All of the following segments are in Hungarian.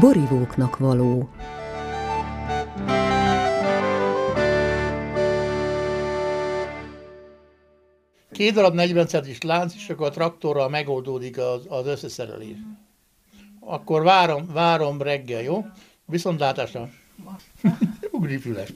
borívóknak való. Két darab 40 centis lánc, és akkor a traktorral megoldódik az, az összeszerelés. Akkor várom, várom reggel, jó? Viszontlátásra. Ugri füles.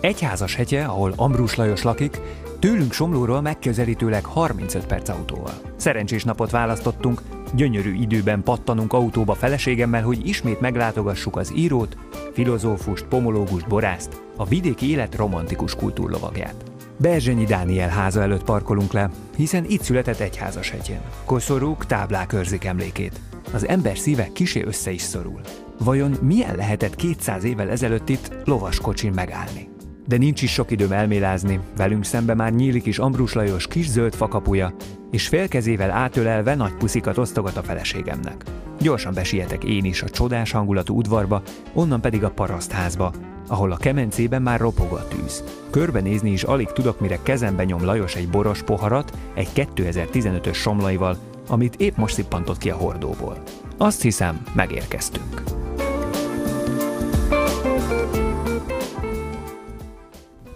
Egyházas hegye, ahol Ambrus Lajos lakik, tőlünk Somlóról megközelítőleg 35 perc autóval. Szerencsés napot választottunk, gyönyörű időben pattanunk autóba feleségemmel, hogy ismét meglátogassuk az írót, filozófust, pomológust, borászt, a vidéki élet romantikus kultúrlovagját. Berzsenyi Dániel háza előtt parkolunk le, hiszen itt született egyházas hegyén. Koszorúk, táblák őrzik emlékét. Az ember szíve kisé össze is szorul. Vajon milyen lehetett 200 évvel ezelőtt itt lovaskocsin megállni? De nincs is sok időm elmélázni, velünk szembe már nyílik is Ambrus Lajos kis zöld fakapuja, és félkezével átölelve nagy puszikat osztogat a feleségemnek. Gyorsan besietek én is a csodás hangulatú udvarba, onnan pedig a parasztházba, ahol a kemencében már ropog a tűz. Körbenézni is alig tudok, mire kezembe nyom Lajos egy boros poharat, egy 2015-ös somlaival, amit épp most szippantott ki a hordóból. Azt hiszem, megérkeztünk.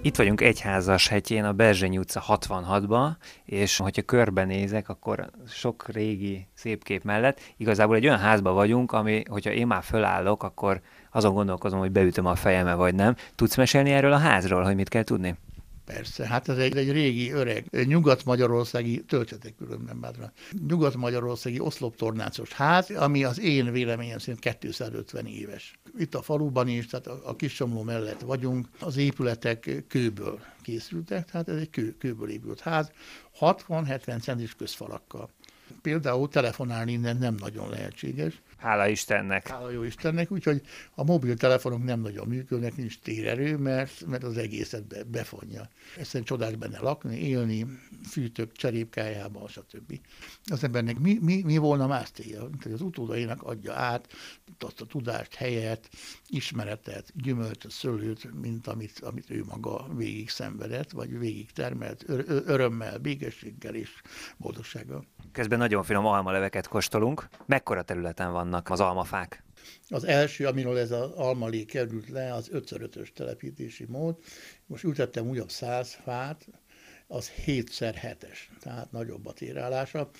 Itt vagyunk Egyházas hegyén, a Berzseny utca 66-ba, és hogyha körbenézek, akkor sok régi szép kép mellett igazából egy olyan házba vagyunk, ami, hogyha én már fölállok, akkor azon gondolkozom, hogy beütöm a fejeme, vagy nem. Tudsz mesélni erről a házról, hogy mit kell tudni? Persze, hát ez egy, egy régi, öreg, nyugat-magyarországi, töltsetek különben bátran, nyugat-magyarországi oszloptornácos ház, ami az én véleményem szerint 250 éves. Itt a faluban is, tehát a, a Kisomló mellett vagyunk, az épületek kőből készültek, tehát ez egy kő, kőből épült ház, 60-70 centis közfalakkal. Például telefonálni innen nem nagyon lehetséges. Hála Istennek. Hála jó Istennek, úgyhogy a mobiltelefonok nem nagyon működnek, nincs térerő, mert, mert az egészet be, befonja. Egyszerűen csodás benne lakni, élni, fűtök cserépkájában, stb. Az embernek mi, mi, mi volna más célja? hogy az utódainak adja át azt a tudást, helyet, ismeretet, gyümölcsöt, szőlőt, mint amit, amit ő maga végig szenvedett, vagy végig termelt, ör, örömmel, békességgel és boldogsággal. Közben nagyon finom almaleveket kóstolunk. Mekkora területen vannak az almafák? Az első, amiről ez az almalé került le, az 5x5-ös telepítési mód. Most ültettem újabb 100 fát, az 7x7-es, tehát nagyobb a térállása,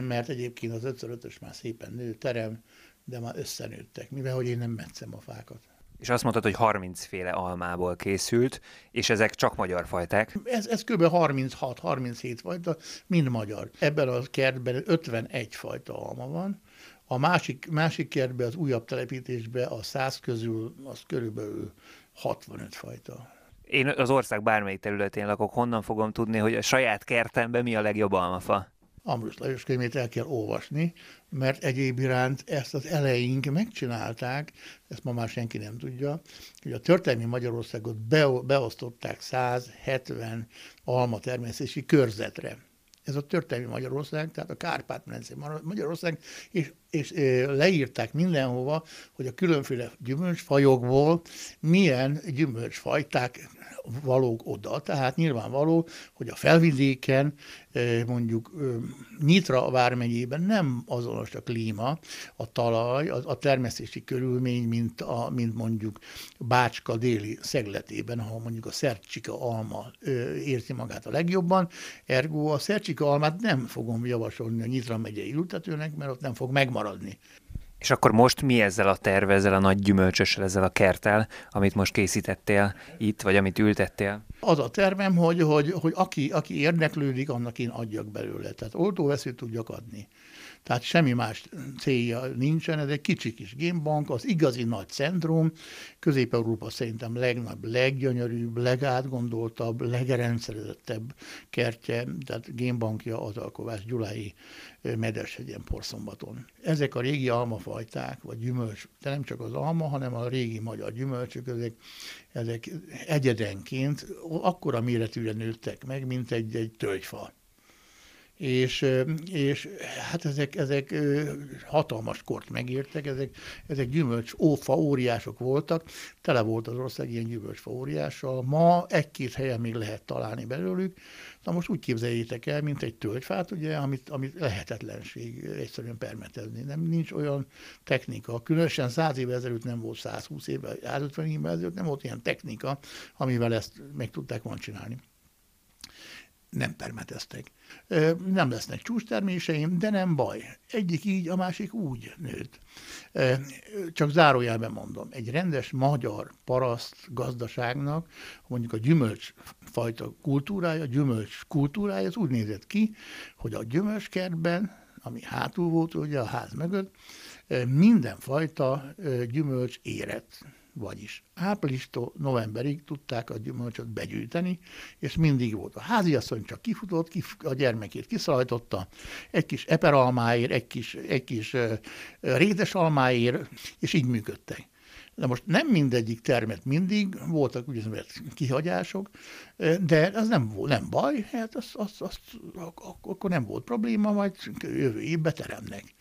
mert egyébként az 5x5-ös már szépen nő, terem, de már összenőttek, mivel hogy én nem metszem a fákat. És azt mondtad, hogy 30 féle almából készült, és ezek csak magyar fajták? Ez, ez kb. 36-37 fajta, mind magyar. Ebben a kertben 51 fajta alma van, a másik, másik kertben, az újabb telepítésben a 100 közül az körülbelül 65 fajta. Én az ország bármelyik területén lakok, honnan fogom tudni, hogy a saját kertemben mi a legjobb almafa? Ambrus Lajos könyvét el kell olvasni, mert egyéb iránt ezt az eleink megcsinálták, ezt ma már senki nem tudja, hogy a történelmi Magyarországot beosztották 170 alma termesztési körzetre. Ez a történelmi Magyarország, tehát a Kárpát-medence Magyarország, és, és leírták mindenhova, hogy a különféle gyümölcsfajokból milyen gyümölcsfajták valók oda. Tehát nyilvánvaló, hogy a felvidéken, mondjuk Nyitra vármegyében nem azonos a klíma, a talaj, a, termesztési körülmény, mint, a, mint mondjuk Bácska déli szegletében, ahol mondjuk a szercsika alma érzi magát a legjobban, ergo a szercsika almát nem fogom javasolni a Nyitra megyei ültetőnek, mert ott nem fog megmaradni. És akkor most mi ezzel a terve, ezzel a nagy gyümölcsössel, ezzel a kertel, amit most készítettél itt, vagy amit ültettél? Az a tervem, hogy, hogy, hogy aki, aki érdeklődik, annak én adjak belőle. Tehát oltóveszőt tudjak adni. Tehát semmi más célja nincsen, ez egy kicsi kis gémbank, az igazi nagy centrum, Közép-Európa szerintem legnagyobb, leggyönyörűbb, legátgondoltabb, legrendszerezettebb kertje, tehát gémbankja az Alkovás Gyulai Medeshegyen Porszombaton. Ezek a régi almafajták, vagy gyümölcs, de nem csak az alma, hanem a régi magyar gyümölcsök, ezek, ezek egyedenként akkora méretűre nőttek meg, mint egy, egy tölgyfa és, és hát ezek, ezek hatalmas kort megértek, ezek, ezek gyümölcs ófa óriások voltak, tele volt az ország ilyen gyümölcsfa óriással. Ma egy-két helyen még lehet találni belőlük, Na most úgy képzeljétek el, mint egy tölgyfát, ugye, amit, amit lehetetlenség egyszerűen permetezni. Nem, nincs olyan technika. Különösen száz évvel ezelőtt nem volt 120 évvel, 150 évvel ezelőtt nem volt ilyen technika, amivel ezt meg tudták volna csinálni nem permeteztek. Nem lesznek csúcsterméseim, de nem baj. Egyik így, a másik úgy nőtt. Csak zárójelben mondom, egy rendes magyar paraszt gazdaságnak, mondjuk a gyümölcsfajta kultúrája, gyümölcs kultúrája, az úgy nézett ki, hogy a gyümölcskertben, ami hátul volt ugye a ház mögött, mindenfajta gyümölcs érett vagyis áprilistól novemberig tudták a gyümölcsöt begyűjteni, és mindig volt. A háziasszony csak kifutott, kif, a gyermekét kiszalajtotta, egy kis eperalmáért, egy kis, egy kis uh, rétesalmáért, és így működtek. De most nem mindegyik termet mindig, voltak úgynevezett kihagyások, de az nem, nem baj, hát az, az, az, akkor nem volt probléma, majd jövő évbe teremnek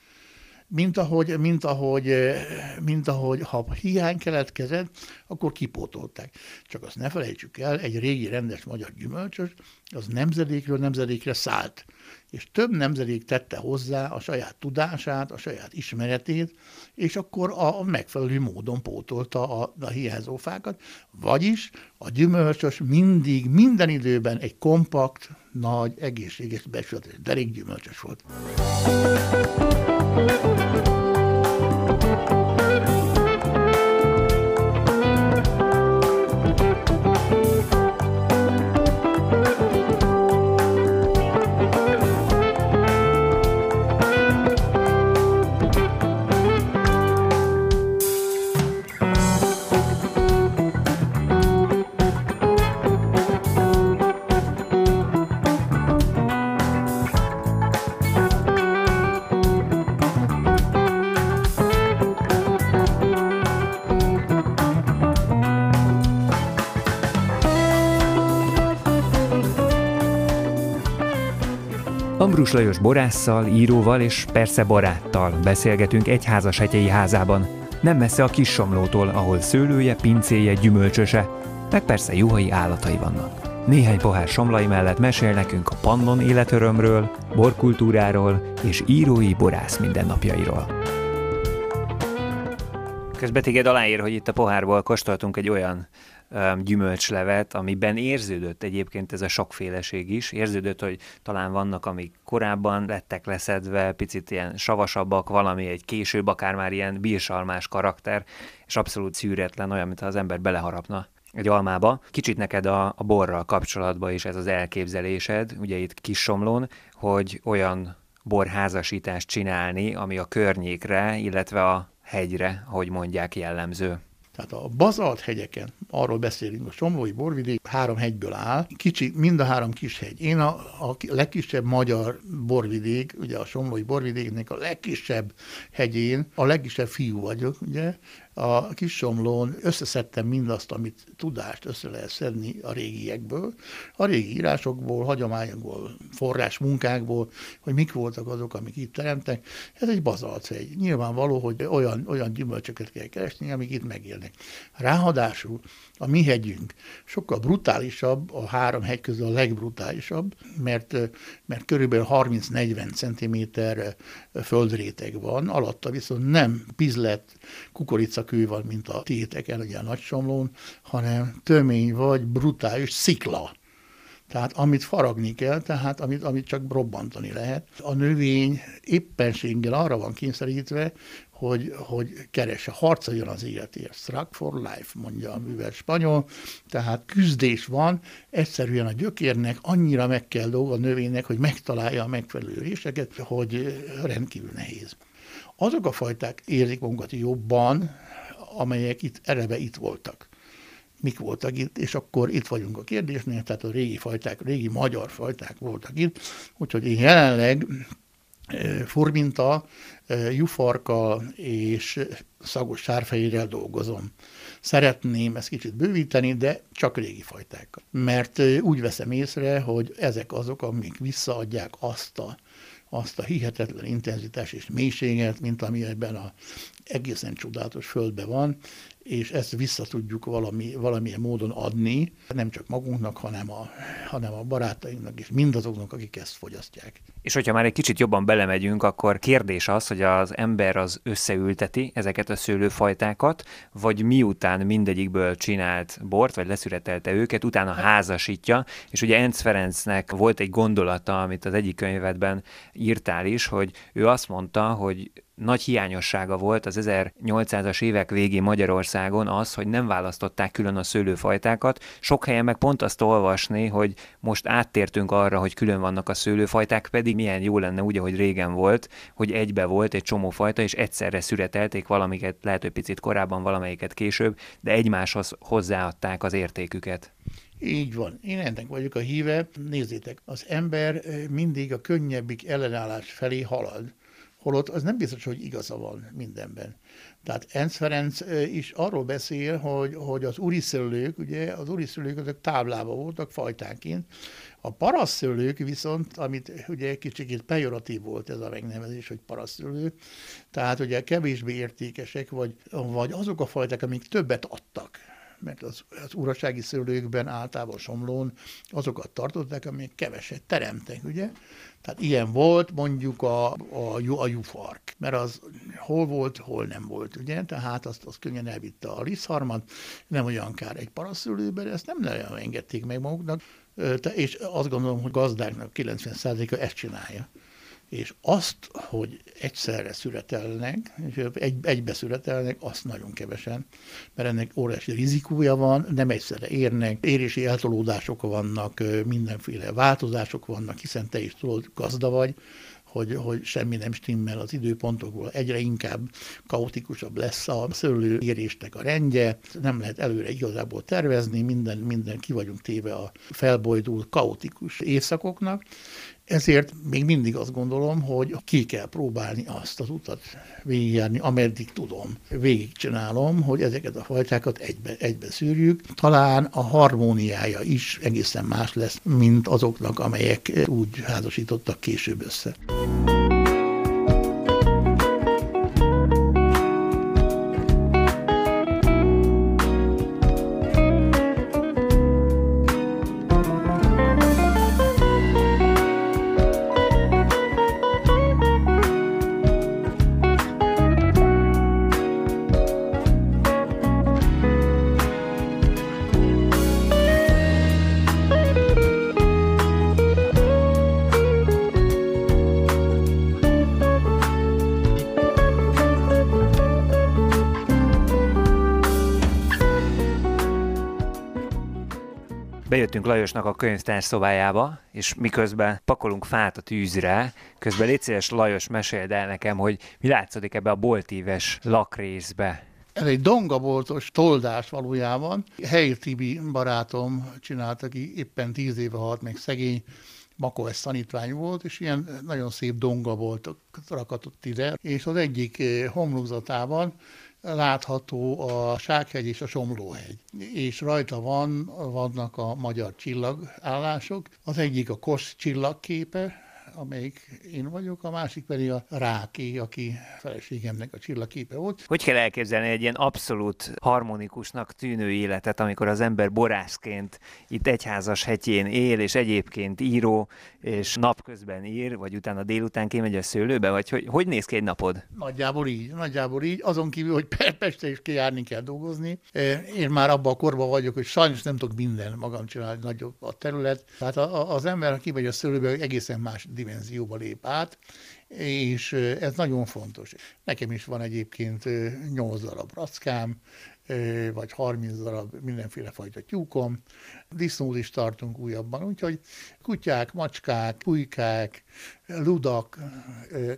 mint ahogy, mint ahogy, mint ahogy ha hiány keletkezett, akkor kipótolták. Csak azt ne felejtsük el, egy régi rendes magyar gyümölcsös, az nemzedékről nemzedékre szállt. És több nemzedék tette hozzá a saját tudását, a saját ismeretét, és akkor a megfelelő módon pótolta a, a hiányzó fákat. Vagyis a gyümölcsös mindig, minden időben egy kompakt, nagy, egészséges, besületes derék gyümölcsös volt. Ambrus Lajos borásszal, íróval és persze baráttal beszélgetünk egy házashetjei házában, nem messze a Kissomlótól, ahol szőlője, pincéje, gyümölcsöse, meg persze juhai állatai vannak. Néhány pohár somlai mellett mesél nekünk a pannon életörömről, borkultúráról és írói borász mindennapjairól. Közben téged aláír, hogy itt a pohárból kóstoltunk egy olyan gyümölcslevet, amiben érződött egyébként ez a sokféleség is. Érződött, hogy talán vannak, amik korábban lettek leszedve, picit ilyen savasabbak, valami egy később, akár már ilyen bírsalmás karakter, és abszolút szűretlen, olyan, mintha az ember beleharapna egy almába. Kicsit neked a, a borral kapcsolatban is ez az elképzelésed, ugye itt Kissomlón, hogy olyan borházasítást csinálni, ami a környékre, illetve a hegyre, ahogy mondják, jellemző. Tehát a bazalt hegyeken, arról beszélünk, a Somlói borvidék három hegyből áll, kicsi, mind a három kis hegy. Én a, a legkisebb magyar borvidék, ugye a Somlói borvidéknek a legkisebb hegyén, a legkisebb fiú vagyok, ugye, a kis somlón összeszedtem mindazt, amit tudást össze lehet szedni a régiekből, a régi írásokból, hagyományokból, forrás munkákból, hogy mik voltak azok, amik itt teremtek. Ez egy bazalcegy. Nyilvánvaló, hogy olyan, olyan gyümölcsöket kell keresni, amik itt megélnek. Ráadásul a mi hegyünk sokkal brutálisabb, a három hegy közül a legbrutálisabb, mert, mert körülbelül 30-40 cm földréteg van, alatta viszont nem pizlet kukoricakő van, mint a téteken, ugye a Nagysomlón, hanem tömény vagy brutális szikla. Tehát amit faragni kell, tehát amit, amit csak robbantani lehet. A növény éppenséggel arra van kényszerítve, hogy, hogy keresse, harcoljon az életért. Struggle for life, mondja a művel spanyol. Tehát küzdés van, egyszerűen a gyökérnek annyira meg kell dolga a növénynek, hogy megtalálja a megfelelő réseket, hogy rendkívül nehéz. Azok a fajták érzik magukat jobban, amelyek itt erebe itt voltak mik voltak itt, és akkor itt vagyunk a kérdésnél, tehát a régi fajták, régi magyar fajták voltak itt, úgyhogy én jelenleg furminta, jufarka és szagos sárfehérrel dolgozom. Szeretném ezt kicsit bővíteni, de csak régi fajtákkal. Mert úgy veszem észre, hogy ezek azok, amik visszaadják azt a, azt a hihetetlen intenzitás és mélységet, mint ami ebben a egészen csodálatos földben van, és ezt vissza tudjuk valami, valamilyen módon adni, nem csak magunknak, hanem a, hanem a barátainknak és mindazoknak, akik ezt fogyasztják. És hogyha már egy kicsit jobban belemegyünk, akkor kérdés az, hogy az ember az összeülteti ezeket a szőlőfajtákat, vagy miután mindegyikből csinált bort, vagy leszüretelte őket, utána házasítja, és ugye Enz Ferencnek volt egy gondolata, amit az egyik könyvedben írtál is, hogy ő azt mondta, hogy nagy hiányossága volt az 1800-as évek végén Magyarországon az, hogy nem választották külön a szőlőfajtákat. Sok helyen meg pont azt olvasni, hogy most áttértünk arra, hogy külön vannak a szőlőfajták, pedig milyen jó lenne úgy, ahogy régen volt, hogy egybe volt egy csomó fajta, és egyszerre szüretelték valamiket, lehet, hogy picit korábban, valamelyiket később, de egymáshoz hozzáadták az értéküket. Így van. Én ennek vagyok a híve. Nézzétek, az ember mindig a könnyebbik ellenállás felé halad holott az nem biztos, hogy igaza van mindenben. Tehát Enz Ferenc is arról beszél, hogy, hogy az uriszőlők, ugye az uriszőlők azok táblában voltak fajtánként, a parasszőlők viszont, amit ugye kicsit pejoratív volt ez a megnevezés, hogy parasszőlő, tehát ugye kevésbé értékesek, vagy, vagy azok a fajták, amik többet adtak mert az, az urasági szőlőkben általában somlón azokat tartották, amik keveset teremtek, ugye? Tehát ilyen volt mondjuk a, a, a jufark, mert az hol volt, hol nem volt, ugye? Tehát azt, azt könnyen elvitte a liszharmat, nem olyan kár egy paraszülőben, ezt nem nagyon engedték meg maguknak, és azt gondolom, hogy gazdáknak 90%-a ezt csinálja és azt, hogy egyszerre születelnek, egy, egybe születelnek, azt nagyon kevesen, mert ennek óriási rizikója van, nem egyszerre érnek, érési eltolódások vannak, mindenféle változások vannak, hiszen te is tudod, gazda vagy, hogy, hogy semmi nem stimmel az időpontokból, egyre inkább kaotikusabb lesz a szőlőérésnek a rendje, nem lehet előre igazából tervezni, minden, minden ki vagyunk téve a felbojdult kaotikus évszakoknak, ezért még mindig azt gondolom, hogy ki kell próbálni azt az utat végigjárni, ameddig tudom. Végigcsinálom, hogy ezeket a fajtákat egybe, egybe szűrjük. Talán a harmóniája is egészen más lesz, mint azoknak, amelyek úgy házasítottak később össze. Bejöttünk Lajosnak a könyvtár szobájába, és miközben pakolunk fát a tűzre, közben légy szíves, Lajos, meséld el nekem, hogy mi látszik ebbe a boltíves lakrészbe. Ez egy dongaboltos toldás valójában. Helyi Tibi barátom csinálta, aki éppen tíz éve halt meg szegény, Makoves tanítvány volt, és ilyen nagyon szép donga volt rakatott ide, és az egyik eh, homlokzatában látható a Sághegy és a Somlóhegy, és rajta van, vannak a magyar csillagállások. Az egyik a Kosz csillagképe, amelyik én vagyok, a másik pedig a Ráki, aki feleségemnek a csillagképe volt. Hogy kell elképzelni egy ilyen abszolút harmonikusnak tűnő életet, amikor az ember borászként itt egyházas hetjén él, és egyébként író, és napközben ír, vagy utána délután kimegy a szőlőbe, vagy hogy, hogy néz ki egy napod? Nagyjából így, nagyjából így, azon kívül, hogy Pestre is kijárni kell dolgozni. Én már abban a korban vagyok, hogy sajnos nem tudok minden magam csinálni, nagyobb a terület. Tehát az ember, aki kimegy a szőlőbe, egészen más dimenzióba lép át, és ez nagyon fontos. Nekem is van egyébként 8 darab rackám, vagy 30 darab mindenféle fajta tyúkom. Disznót is tartunk újabban, úgyhogy kutyák, macskák, pulykák, ludak,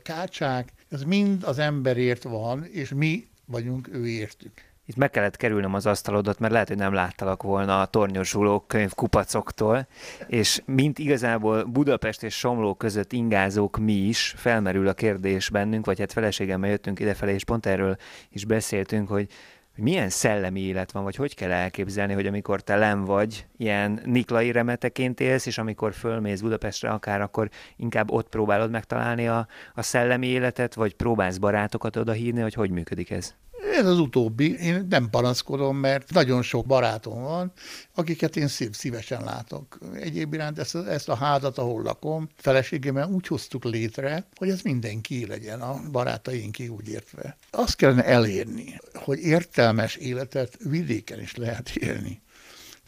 kácsák, ez mind az emberért van, és mi vagyunk ő értük. Itt meg kellett kerülnöm az asztalodat, mert lehet, hogy nem láttalak volna a tornyosuló könyvkupacoktól, és mint igazából Budapest és Somló között ingázók mi is, felmerül a kérdés bennünk, vagy hát feleségemmel jöttünk idefelé, és pont erről is beszéltünk, hogy milyen szellemi élet van, vagy hogy kell elképzelni, hogy amikor te len vagy, ilyen niklai remeteként élsz, és amikor fölmész Budapestre akár, akkor inkább ott próbálod megtalálni a, a szellemi életet, vagy próbálsz barátokat oda hívni, hogy hogy működik ez? Ez az utóbbi. Én nem panaszkodom, mert nagyon sok barátom van, akiket én szív, szívesen látok. Egyéb iránt ezt, ezt a házat, ahol lakom, feleségemmel úgy hoztuk létre, hogy ez mindenki legyen, a barátaink úgy értve. Azt kellene elérni, hogy értelmes életet vidéken is lehet élni.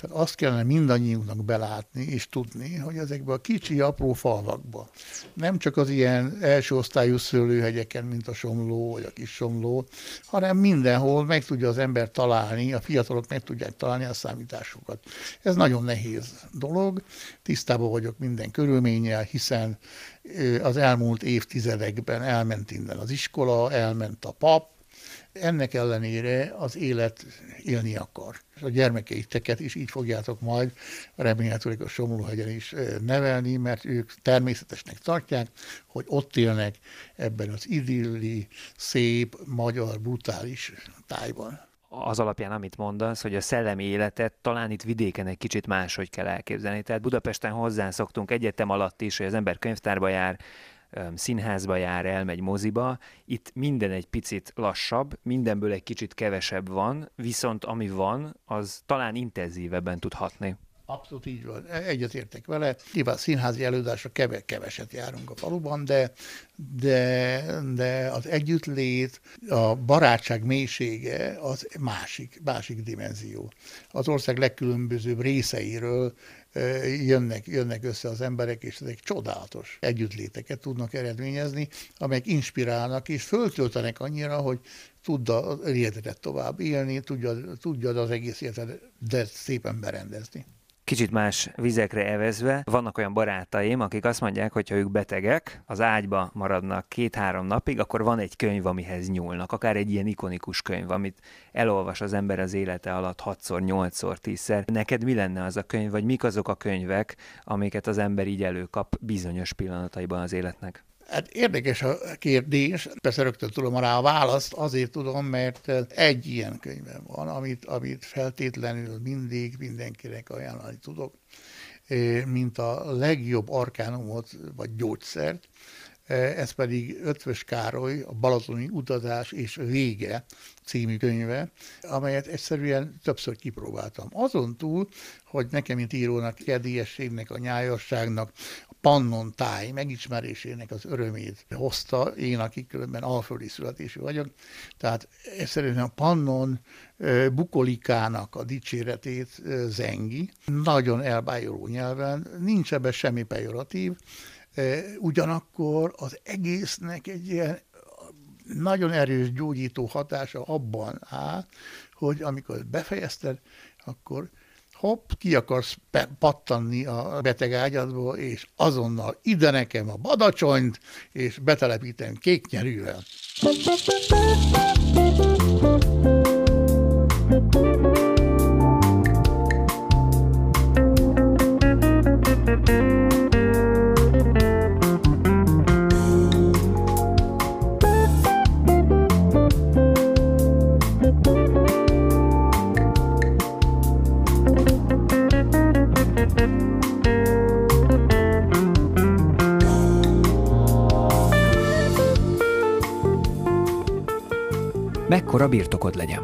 Tehát azt kellene mindannyiunknak belátni és tudni, hogy ezekbe a kicsi, apró falvakba, nem csak az ilyen első osztályú szőlőhegyeken, mint a Somló vagy a Kis Somló, hanem mindenhol meg tudja az ember találni, a fiatalok meg tudják találni a számításokat. Ez nagyon nehéz dolog, tisztában vagyok minden körülménnyel, hiszen az elmúlt évtizedekben elment innen az iskola, elment a pap, ennek ellenére az élet élni akar. És a gyermekeiteket is így fogjátok majd remélhetőleg a Somlóhegyen is nevelni, mert ők természetesnek tartják, hogy ott élnek ebben az idilli, szép, magyar, brutális tájban az alapján, amit mondasz, hogy a szellemi életet talán itt vidéken egy kicsit máshogy kell elképzelni. Tehát Budapesten hozzászoktunk egyetem alatt is, hogy az ember könyvtárba jár, színházba jár, elmegy moziba. Itt minden egy picit lassabb, mindenből egy kicsit kevesebb van, viszont ami van, az talán intenzívebben tud hatni. Abszolút így van. Egyetértek vele. Nyilván színházi előadásra keveset járunk a faluban, de, de, de az együttlét, a barátság mélysége az másik, másik dimenzió. Az ország legkülönbözőbb részeiről jönnek, jönnek össze az emberek, és ezek csodálatos együttléteket tudnak eredményezni, amelyek inspirálnak és föltöltenek annyira, hogy tudja az életet tovább élni, tudja, tudja az egész életet szépen berendezni kicsit más vizekre evezve, vannak olyan barátaim, akik azt mondják, hogy ha ők betegek, az ágyba maradnak két-három napig, akkor van egy könyv, amihez nyúlnak, akár egy ilyen ikonikus könyv, amit elolvas az ember az élete alatt 6-szor, 8-szor, 10-szer. Neked mi lenne az a könyv, vagy mik azok a könyvek, amiket az ember így előkap bizonyos pillanataiban az életnek? Hát érdekes a kérdés, persze rögtön tudom rá a választ, azért tudom, mert egy ilyen könyvem van, amit, amit feltétlenül mindig mindenkinek ajánlani tudok, eh, mint a legjobb arkánumot vagy gyógyszert, ez pedig Ötvös Károly, a Balatoni utazás és vége című könyve, amelyet egyszerűen többször kipróbáltam. Azon túl, hogy nekem, mint írónak, kedélyességnek, a nyájasságnak, Pannon táj megismerésének az örömét hozta, én, aki különben alföldi születésű vagyok. Tehát szerintem a Pannon bukolikának a dicséretét zengi, nagyon elbájoló nyelven, nincs ebben semmi pejoratív, ugyanakkor az egésznek egy ilyen nagyon erős gyógyító hatása abban áll, hogy amikor befejezted, akkor hopp, ki akarsz pattanni a beteg ágyadból, és azonnal ide nekem a badacsonyt, és betelepítem kék mekkora birtokod legyen.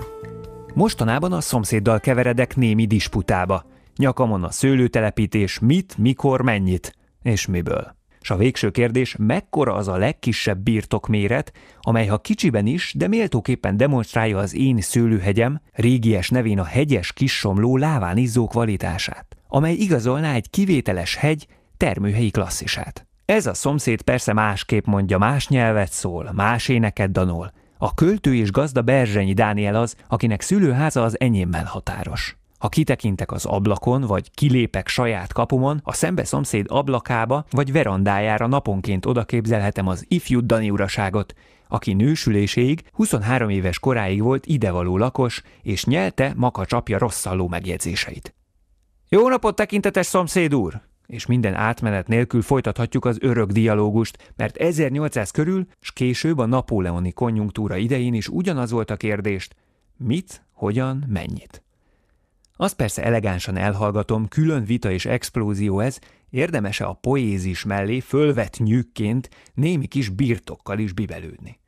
Mostanában a szomszéddal keveredek némi disputába. Nyakamon a szőlőtelepítés mit, mikor, mennyit, és miből. S a végső kérdés, mekkora az a legkisebb birtokméret, amely ha kicsiben is, de méltóképpen demonstrálja az én szőlőhegyem, régies nevén a hegyes kissomló láván izzó kvalitását, amely igazolná egy kivételes hegy termőhelyi klasszisát. Ez a szomszéd persze másképp mondja, más nyelvet szól, más éneket danol, a költő és gazda Berzsenyi Dániel az, akinek szülőháza az enyémmel határos. Ha kitekintek az ablakon, vagy kilépek saját kapumon, a szembe szomszéd ablakába vagy verandájára naponként oda képzelhetem az ifjú Dani uraságot, aki nősüléséig 23 éves koráig volt idevaló lakos, és nyelte makacsapja rosszalló megjegyzéseit. Jó napot, tekintetes szomszéd úr! És minden átmenet nélkül folytathatjuk az örök dialógust, mert 1800 körül, s később a napóleoni konjunktúra idején is ugyanaz volt a kérdést, mit, hogyan, mennyit. Azt persze elegánsan elhallgatom, külön vita és explózió ez, érdemese a poézis mellé fölvett nyűkként némi kis birtokkal is bibelődni.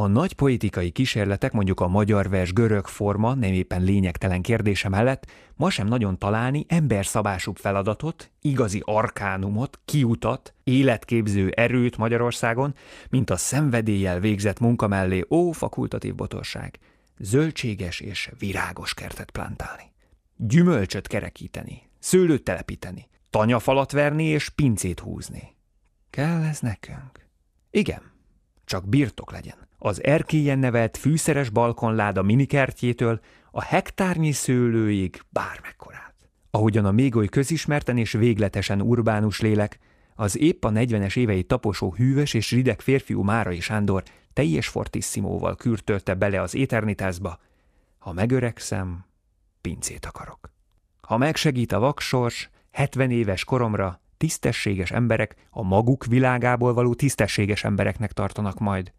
A nagy politikai kísérletek, mondjuk a magyar vers görög forma, nem éppen lényegtelen kérdése mellett, ma sem nagyon találni emberszabású feladatot, igazi arkánumot, kiutat, életképző erőt Magyarországon, mint a szenvedéllyel végzett munka mellé ó fakultatív botorság, zöldséges és virágos kertet plantálni, gyümölcsöt kerekíteni, szőlőt telepíteni, tanyafalat verni és pincét húzni. Kell ez nekünk? Igen, csak birtok legyen az erkélyen nevelt fűszeres balkonláda minikertjétől a hektárnyi szőlőig bármekkorát. Ahogyan a még oly közismerten és végletesen urbánus lélek, az épp a 40-es évei taposó hűvös és rideg férfiú Márai Sándor teljes fortissimóval kürtölte bele az éternitásba, ha megöregszem, pincét akarok. Ha megsegít a vaksors, 70 éves koromra tisztességes emberek a maguk világából való tisztességes embereknek tartanak majd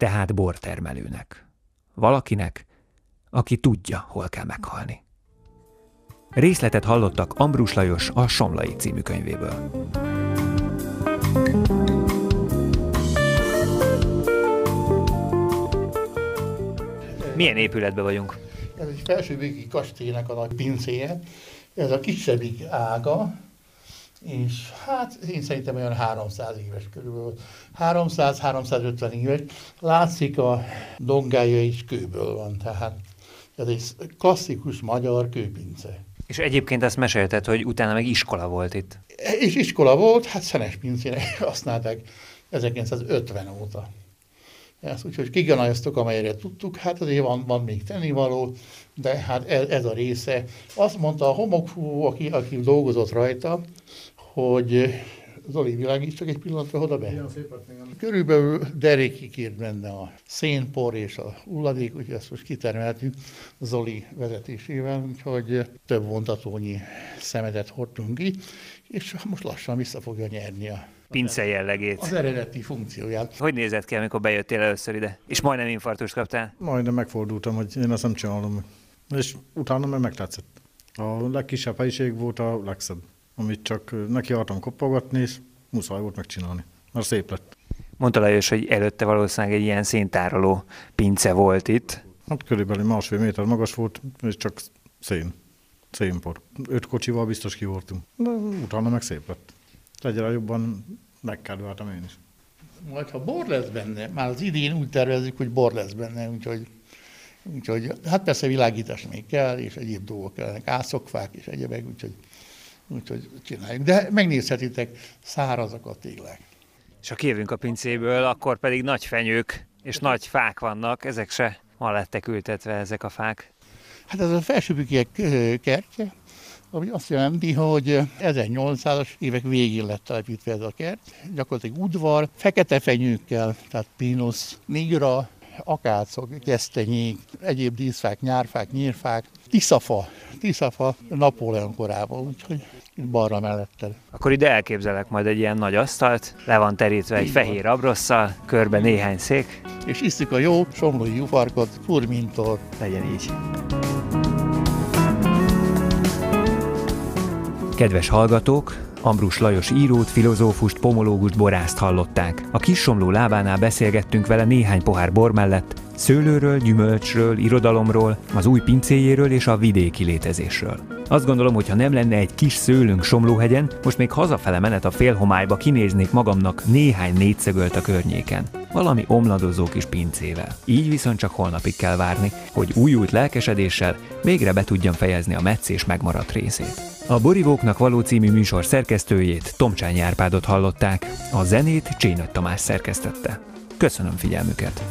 tehát bortermelőnek. Valakinek, aki tudja, hol kell meghalni. Részletet hallottak Ambrus Lajos a Somlai című könyvéből. Milyen épületben vagyunk? Ez egy felsővégi kastélynek a nagy pincéje. Ez a kisebbik ága, és hát én szerintem olyan 300 éves körülbelül. 300-350 éves. Látszik a dongája is kőből van, tehát ez egy klasszikus magyar kőpince. És egyébként azt mesélted, hogy utána meg iskola volt itt. És iskola volt, hát szenes pincének használták 1950 óta. Ezt úgyhogy kiganajoztuk, amelyre tudtuk, hát azért van, van még tennivaló, de hát ez, ez a része. Azt mondta a homokfú, aki, aki dolgozott rajta, hogy Zoli, világít csak egy pillanatra oda be. Körülbelül derékig írt benne a szénpor és a hulladék, úgyhogy ezt most kitermeltük Zoli vezetésével, úgyhogy több vontatónyi szemetet hordtunk ki, és most lassan vissza fogja nyerni a pince jellegét. Az eredeti funkcióját. Hogy nézett ki, amikor bejöttél először ide? És majdnem infarktust kaptál? Majdnem megfordultam, hogy én azt nem csinálom. És utána meg megtetszett. A legkisebb helyiség volt a legszebb amit csak neki akartam koppogatni, és muszáj volt megcsinálni, mert szép lett. Mondta Lajos, hogy előtte valószínűleg egy ilyen széntároló pince volt itt. Hát körülbelül másfél méter magas volt, és csak szén, szénpor. Öt kocsival biztos ki voltunk. De utána meg szép lett. Egyre jobban megkedveltem én is. Majd ha bor lesz benne, már az idén úgy tervezzük, hogy bor lesz benne, úgyhogy, úgyhogy hát persze világítás még kell, és egyéb dolgok kellene, ászokfák és egyebek, úgyhogy úgyhogy csináljuk. De megnézhetitek, szárazak a téglek. És ha kijövünk a pincéből, akkor pedig nagy fenyők és nagy fák vannak, ezek se ma lettek ültetve ezek a fák. Hát ez a felsőbükiek kertje, ami azt jelenti, hogy 1800-as évek végén lett telepítve ez a kert. Gyakorlatilag udvar, fekete fenyőkkel, tehát pinus, nigra, akácok, gesztenyék, egyéb díszfák, nyárfák, nyírfák, tiszafa, tiszafa Napóleon korában, úgyhogy balra melletted. Akkor ide elképzelek majd egy ilyen nagy asztalt, le van terítve egy fehér abrosszal, körbe néhány szék. És iszük a jó somlói jufarkot, furmintól. Legyen így. Kedves hallgatók, Ambrus Lajos írót, filozófust, pomológust, borászt hallották. A kissomló lábánál beszélgettünk vele néhány pohár bor mellett, szőlőről, gyümölcsről, irodalomról, az új pincéjéről és a vidéki létezésről. Azt gondolom, hogy ha nem lenne egy kis szőlőnk Somlóhegyen, most még hazafele menet a félhomályba kinéznék magamnak néhány négyszögölt a környéken. Valami omladozó kis pincével. Így viszont csak holnapig kell várni, hogy újult lelkesedéssel végre be tudjam fejezni a meccés megmaradt részét. A Borivóknak való című műsor szerkesztőjét Tomcsány Árpádot hallották, a zenét Csényöt Tamás szerkesztette. Köszönöm figyelmüket!